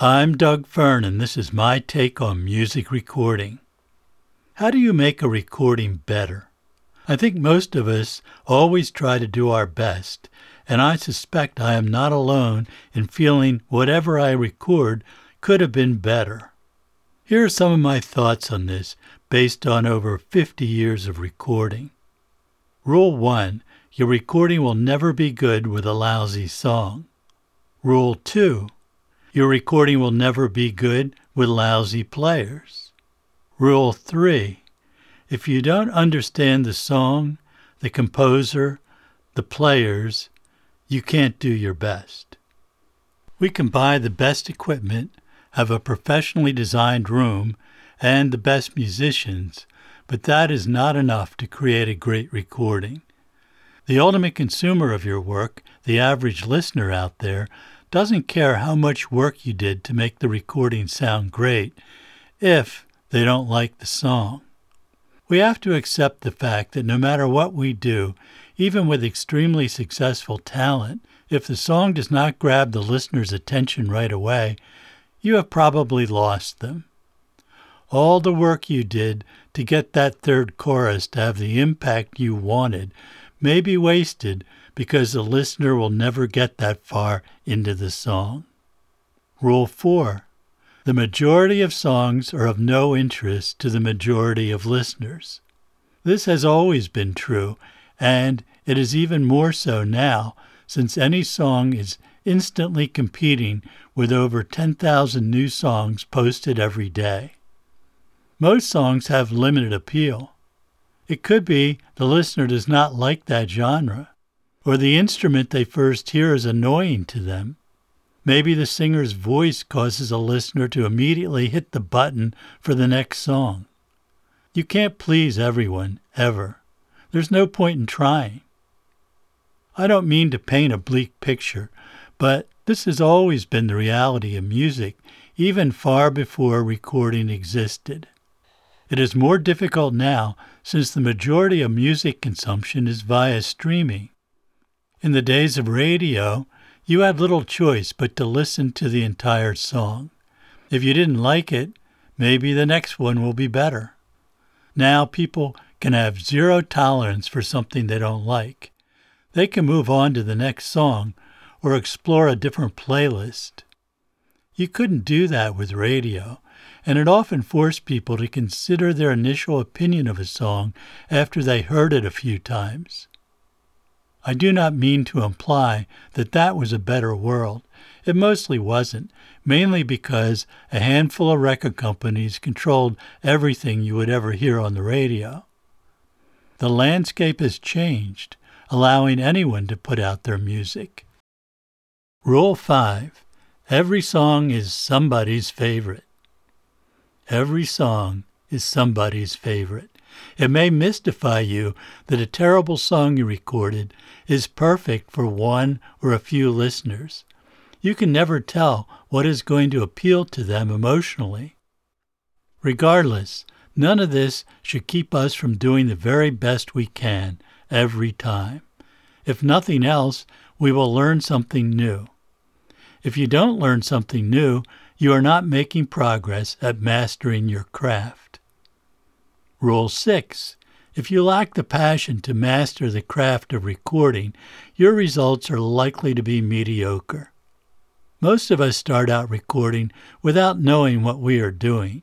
I'm Doug Fearn, and this is my take on music recording. How do you make a recording better? I think most of us always try to do our best, and I suspect I am not alone in feeling whatever I record could have been better. Here are some of my thoughts on this based on over 50 years of recording. Rule 1 Your recording will never be good with a lousy song. Rule 2 Your recording will never be good with lousy players. Rule 3 If you don't understand the song, the composer, the players, you can't do your best. We can buy the best equipment, have a professionally designed room, and the best musicians, but that is not enough to create a great recording. The ultimate consumer of your work, the average listener out there, doesn't care how much work you did to make the recording sound great if they don't like the song. We have to accept the fact that no matter what we do, even with extremely successful talent, if the song does not grab the listener's attention right away, you have probably lost them. All the work you did to get that third chorus to have the impact you wanted may be wasted because the listener will never get that far into the song. Rule 4. The majority of songs are of no interest to the majority of listeners. This has always been true, and it is even more so now since any song is instantly competing with over 10,000 new songs posted every day. Most songs have limited appeal. It could be the listener does not like that genre, or the instrument they first hear is annoying to them. Maybe the singer's voice causes a listener to immediately hit the button for the next song. You can't please everyone, ever. There's no point in trying. I don't mean to paint a bleak picture, but this has always been the reality of music, even far before recording existed. It is more difficult now since the majority of music consumption is via streaming. In the days of radio, you had little choice but to listen to the entire song. If you didn't like it, maybe the next one will be better. Now people can have zero tolerance for something they don't like. They can move on to the next song or explore a different playlist. You couldn't do that with radio, and it often forced people to consider their initial opinion of a song after they heard it a few times. I do not mean to imply that that was a better world. It mostly wasn't, mainly because a handful of record companies controlled everything you would ever hear on the radio. The landscape has changed, allowing anyone to put out their music. Rule 5 Every song is somebody's favorite. Every song is somebody's favorite. It may mystify you that a terrible song you recorded is perfect for one or a few listeners. You can never tell what is going to appeal to them emotionally. Regardless, none of this should keep us from doing the very best we can every time. If nothing else, we will learn something new. If you don't learn something new, you are not making progress at mastering your craft. Rule 6. If you lack the passion to master the craft of recording, your results are likely to be mediocre. Most of us start out recording without knowing what we are doing.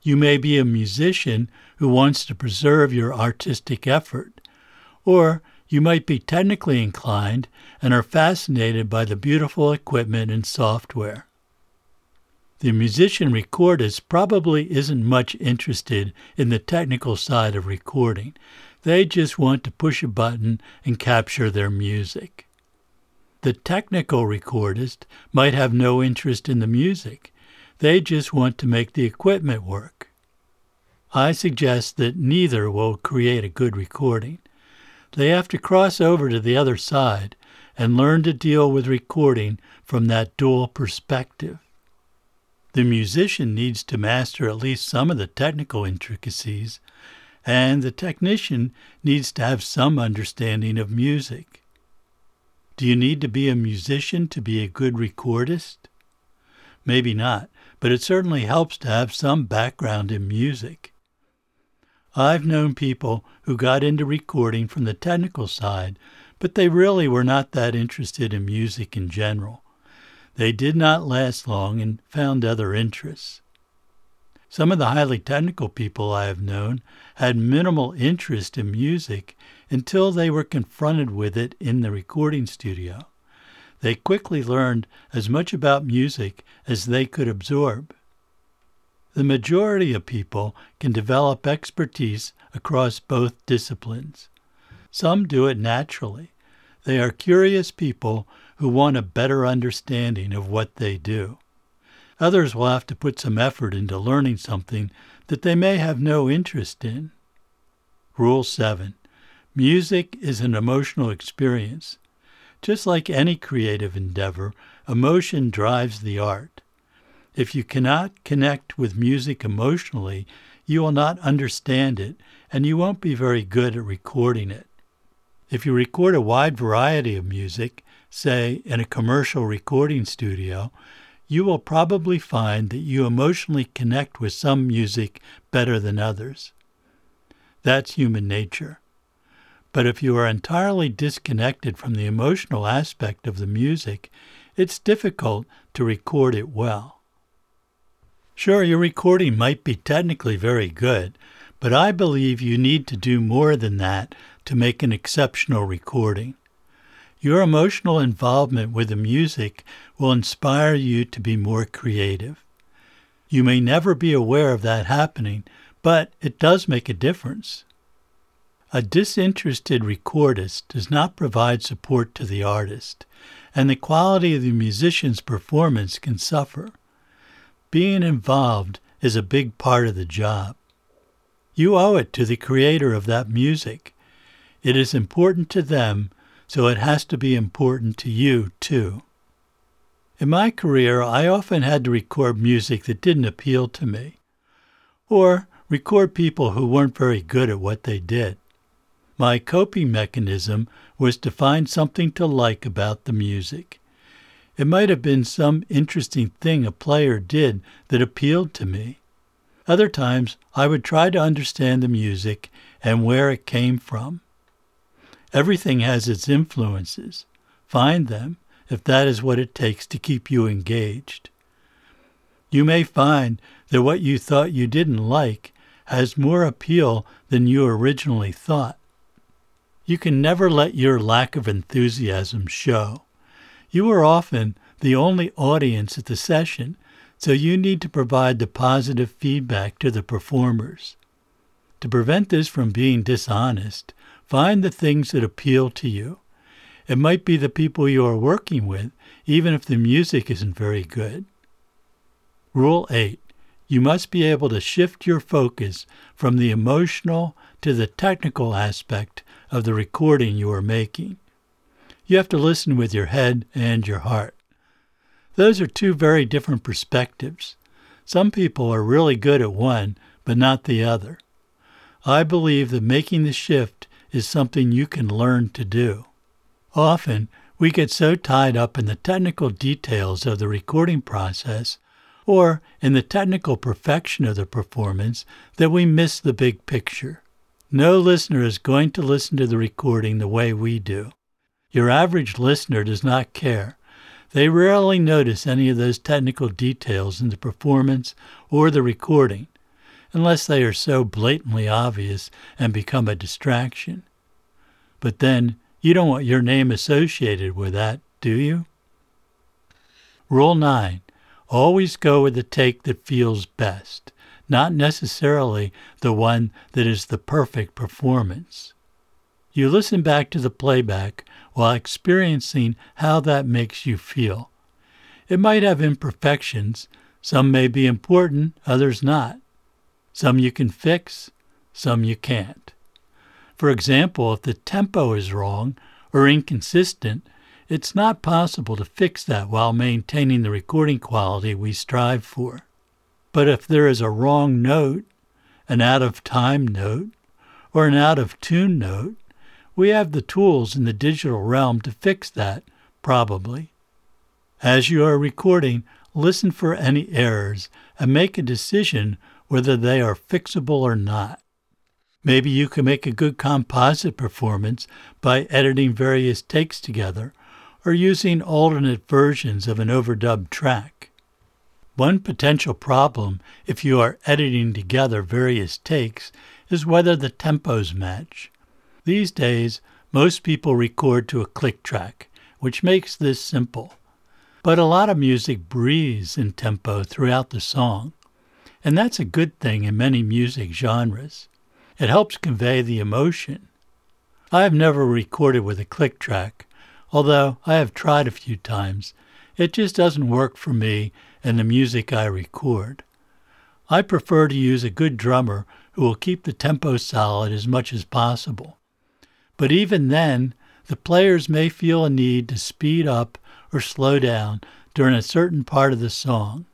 You may be a musician who wants to preserve your artistic effort, or you might be technically inclined and are fascinated by the beautiful equipment and software. The musician recordist probably isn't much interested in the technical side of recording. They just want to push a button and capture their music. The technical recordist might have no interest in the music. They just want to make the equipment work. I suggest that neither will create a good recording. They have to cross over to the other side and learn to deal with recording from that dual perspective. The musician needs to master at least some of the technical intricacies, and the technician needs to have some understanding of music. Do you need to be a musician to be a good recordist? maybe not, but it certainly helps to have some background in music. I've known people who got into recording from the technical side, but they really were not that interested in music in general. They did not last long and found other interests. Some of the highly technical people I have known had minimal interest in music until they were confronted with it in the recording studio. They quickly learned as much about music as they could absorb. The majority of people can develop expertise across both disciplines. Some do it naturally. They are curious people who want a better understanding of what they do. Others will have to put some effort into learning something that they may have no interest in. Rule 7. Music is an emotional experience. Just like any creative endeavor, emotion drives the art. If you cannot connect with music emotionally, you will not understand it and you won't be very good at recording it. If you record a wide variety of music, say in a commercial recording studio, you will probably find that you emotionally connect with some music better than others. That's human nature. But if you are entirely disconnected from the emotional aspect of the music, it's difficult to record it well. Sure, your recording might be technically very good, but I believe you need to do more than that to make an exceptional recording. Your emotional involvement with the music will inspire you to be more creative. You may never be aware of that happening, but it does make a difference. A disinterested recordist does not provide support to the artist, and the quality of the musician's performance can suffer. Being involved is a big part of the job. You owe it to the creator of that music. It is important to them so it has to be important to you too. In my career, I often had to record music that didn't appeal to me, or record people who weren't very good at what they did. My coping mechanism was to find something to like about the music. It might have been some interesting thing a player did that appealed to me. Other times, I would try to understand the music and where it came from. Everything has its influences. Find them if that is what it takes to keep you engaged. You may find that what you thought you didn't like has more appeal than you originally thought. You can never let your lack of enthusiasm show. You are often the only audience at the session, so you need to provide the positive feedback to the performers. To prevent this from being dishonest, Find the things that appeal to you. It might be the people you are working with, even if the music isn't very good. Rule 8. You must be able to shift your focus from the emotional to the technical aspect of the recording you are making. You have to listen with your head and your heart. Those are two very different perspectives. Some people are really good at one, but not the other. I believe that making the shift is something you can learn to do. Often, we get so tied up in the technical details of the recording process or in the technical perfection of the performance that we miss the big picture. No listener is going to listen to the recording the way we do. Your average listener does not care. They rarely notice any of those technical details in the performance or the recording unless they are so blatantly obvious and become a distraction. But then you don't want your name associated with that, do you? Rule 9. Always go with the take that feels best, not necessarily the one that is the perfect performance. You listen back to the playback while experiencing how that makes you feel. It might have imperfections, some may be important, others not. Some you can fix, some you can't. For example, if the tempo is wrong or inconsistent, it's not possible to fix that while maintaining the recording quality we strive for. But if there is a wrong note, an out of time note, or an out of tune note, we have the tools in the digital realm to fix that, probably. As you are recording, listen for any errors, and make a decision whether they are fixable or not. Maybe you can make a good composite performance by editing various takes together or using alternate versions of an overdubbed track. One potential problem if you are editing together various takes is whether the tempos match. These days, most people record to a click track, which makes this simple. But a lot of music breathes in tempo throughout the song, and that's a good thing in many music genres. It helps convey the emotion. I have never recorded with a click track, although I have tried a few times. It just doesn't work for me and the music I record. I prefer to use a good drummer who will keep the tempo solid as much as possible. But even then, the players may feel a need to speed up or slow down during a certain part of the song.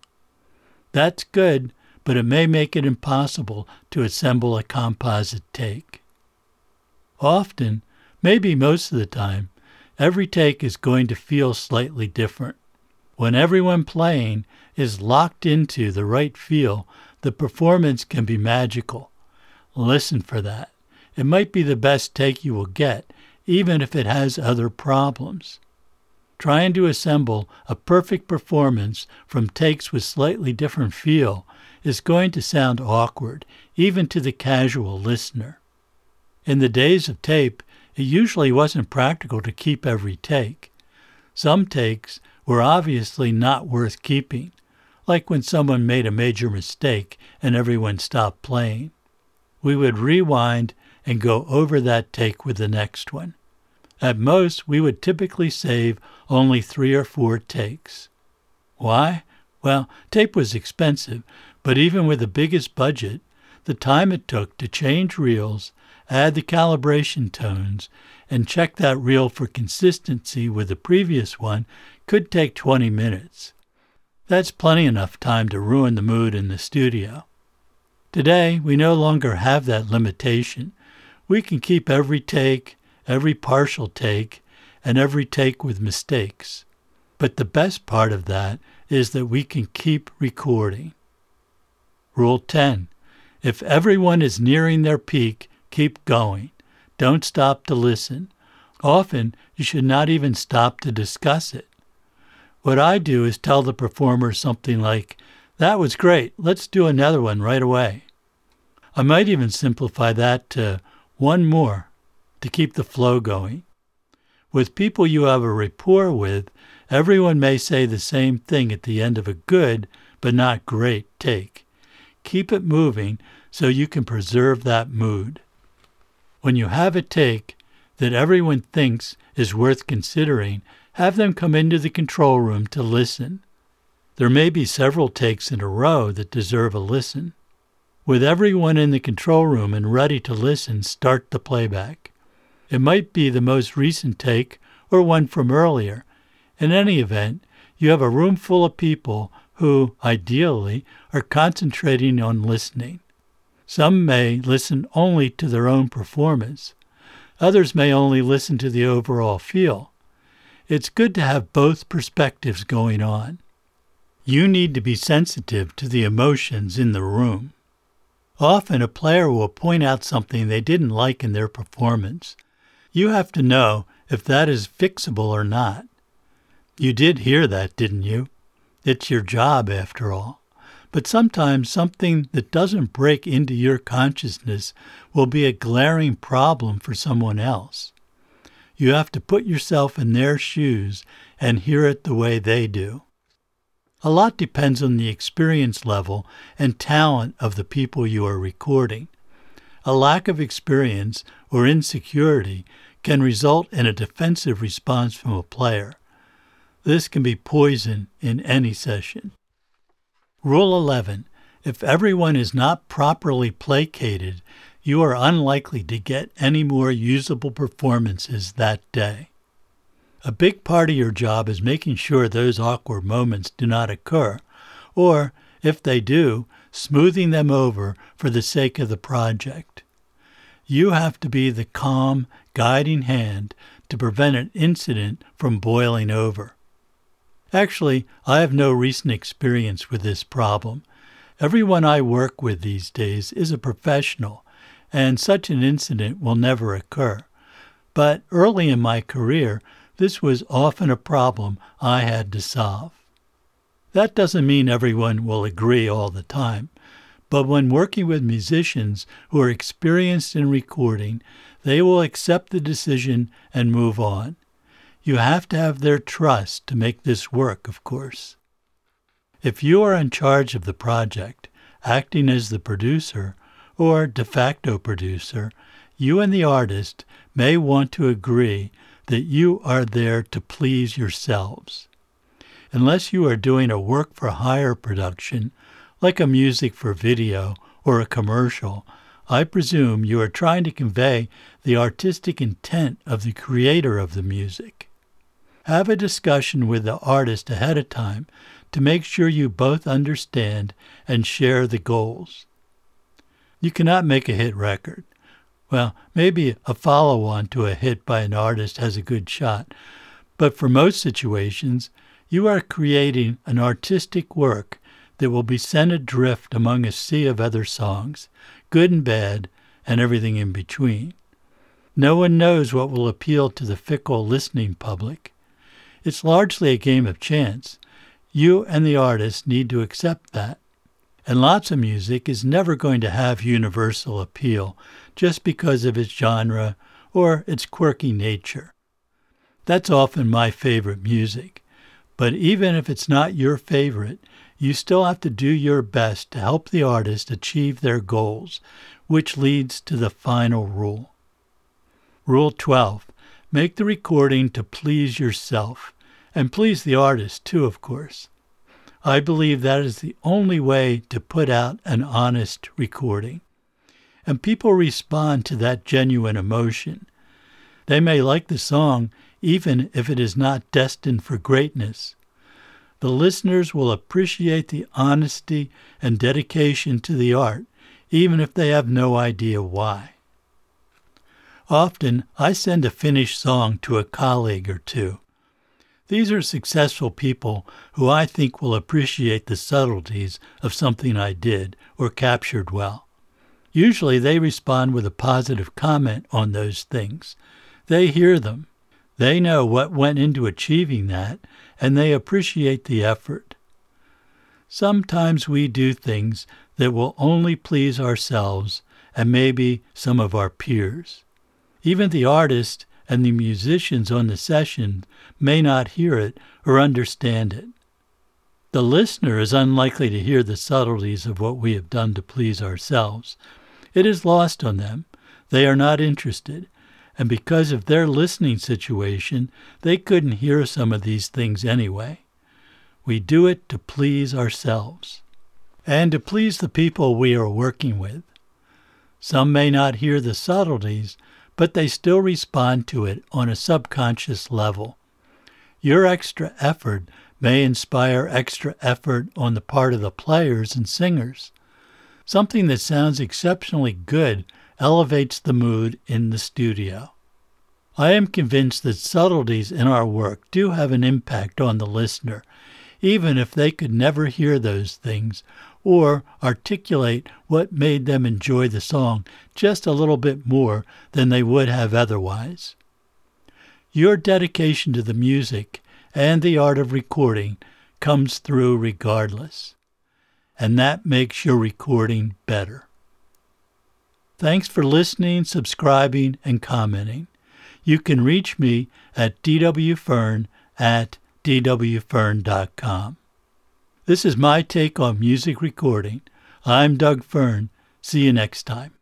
That's good, but it may make it impossible to assemble a composite take. Often, maybe most of the time, every take is going to feel slightly different. When everyone playing is locked into the right feel, the performance can be magical. Listen for that. It might be the best take you will get, even if it has other problems. Trying to assemble a perfect performance from takes with slightly different feel is going to sound awkward, even to the casual listener. In the days of tape, it usually wasn't practical to keep every take. Some takes were obviously not worth keeping, like when someone made a major mistake and everyone stopped playing. We would rewind and go over that take with the next one. At most, we would typically save only three or four takes. Why? Well, tape was expensive, but even with the biggest budget, the time it took to change reels, add the calibration tones, and check that reel for consistency with the previous one could take 20 minutes. That's plenty enough time to ruin the mood in the studio. Today, we no longer have that limitation. We can keep every take, every partial take, and every take with mistakes. But the best part of that is that we can keep recording. Rule 10. If everyone is nearing their peak, keep going. Don't stop to listen. Often, you should not even stop to discuss it. What I do is tell the performer something like, That was great, let's do another one right away. I might even simplify that to one more to keep the flow going. With people you have a rapport with, everyone may say the same thing at the end of a good but not great take. Keep it moving so you can preserve that mood. When you have a take that everyone thinks is worth considering, have them come into the control room to listen. There may be several takes in a row that deserve a listen. With everyone in the control room and ready to listen, start the playback. It might be the most recent take or one from earlier. In any event, you have a room full of people who, ideally, are concentrating on listening. Some may listen only to their own performance. Others may only listen to the overall feel. It's good to have both perspectives going on. You need to be sensitive to the emotions in the room. Often a player will point out something they didn't like in their performance. You have to know if that is fixable or not. You did hear that, didn't you? It's your job, after all. But sometimes something that doesn't break into your consciousness will be a glaring problem for someone else. You have to put yourself in their shoes and hear it the way they do. A lot depends on the experience level and talent of the people you are recording. A lack of experience or insecurity can result in a defensive response from a player. This can be poison in any session. Rule 11. If everyone is not properly placated, you are unlikely to get any more usable performances that day. A big part of your job is making sure those awkward moments do not occur, or, if they do, smoothing them over for the sake of the project. You have to be the calm, guiding hand to prevent an incident from boiling over. Actually, I have no recent experience with this problem. Everyone I work with these days is a professional, and such an incident will never occur. But early in my career, this was often a problem I had to solve. That doesn't mean everyone will agree all the time, but when working with musicians who are experienced in recording, they will accept the decision and move on. You have to have their trust to make this work, of course. If you are in charge of the project, acting as the producer or de facto producer, you and the artist may want to agree that you are there to please yourselves. Unless you are doing a work for hire production, like a music for video or a commercial, I presume you are trying to convey the artistic intent of the creator of the music. Have a discussion with the artist ahead of time to make sure you both understand and share the goals. You cannot make a hit record. Well, maybe a follow on to a hit by an artist has a good shot, but for most situations, you are creating an artistic work that will be sent adrift among a sea of other songs, good and bad, and everything in between. No one knows what will appeal to the fickle listening public. It's largely a game of chance. You and the artist need to accept that. And lots of music is never going to have universal appeal just because of its genre or its quirky nature. That's often my favorite music. But even if it's not your favorite, you still have to do your best to help the artist achieve their goals, which leads to the final rule. Rule 12 Make the recording to please yourself, and please the artist too, of course. I believe that is the only way to put out an honest recording. And people respond to that genuine emotion. They may like the song even if it is not destined for greatness, the listeners will appreciate the honesty and dedication to the art, even if they have no idea why. Often, I send a finished song to a colleague or two. These are successful people who I think will appreciate the subtleties of something I did or captured well. Usually they respond with a positive comment on those things. They hear them. They know what went into achieving that, and they appreciate the effort. Sometimes we do things that will only please ourselves and maybe some of our peers. Even the artist and the musicians on the session may not hear it or understand it. The listener is unlikely to hear the subtleties of what we have done to please ourselves. It is lost on them. They are not interested, and because of their listening situation, they couldn't hear some of these things anyway. We do it to please ourselves and to please the people we are working with. Some may not hear the subtleties, but they still respond to it on a subconscious level. Your extra effort may inspire extra effort on the part of the players and singers. Something that sounds exceptionally good elevates the mood in the studio. I am convinced that subtleties in our work do have an impact on the listener, even if they could never hear those things or articulate what made them enjoy the song just a little bit more than they would have otherwise. Your dedication to the music and the art of recording comes through regardless, and that makes your recording better. Thanks for listening, subscribing, and commenting. You can reach me at dwfearn at dwfearn.com. This is my take on music recording. I'm Doug Fearn. See you next time.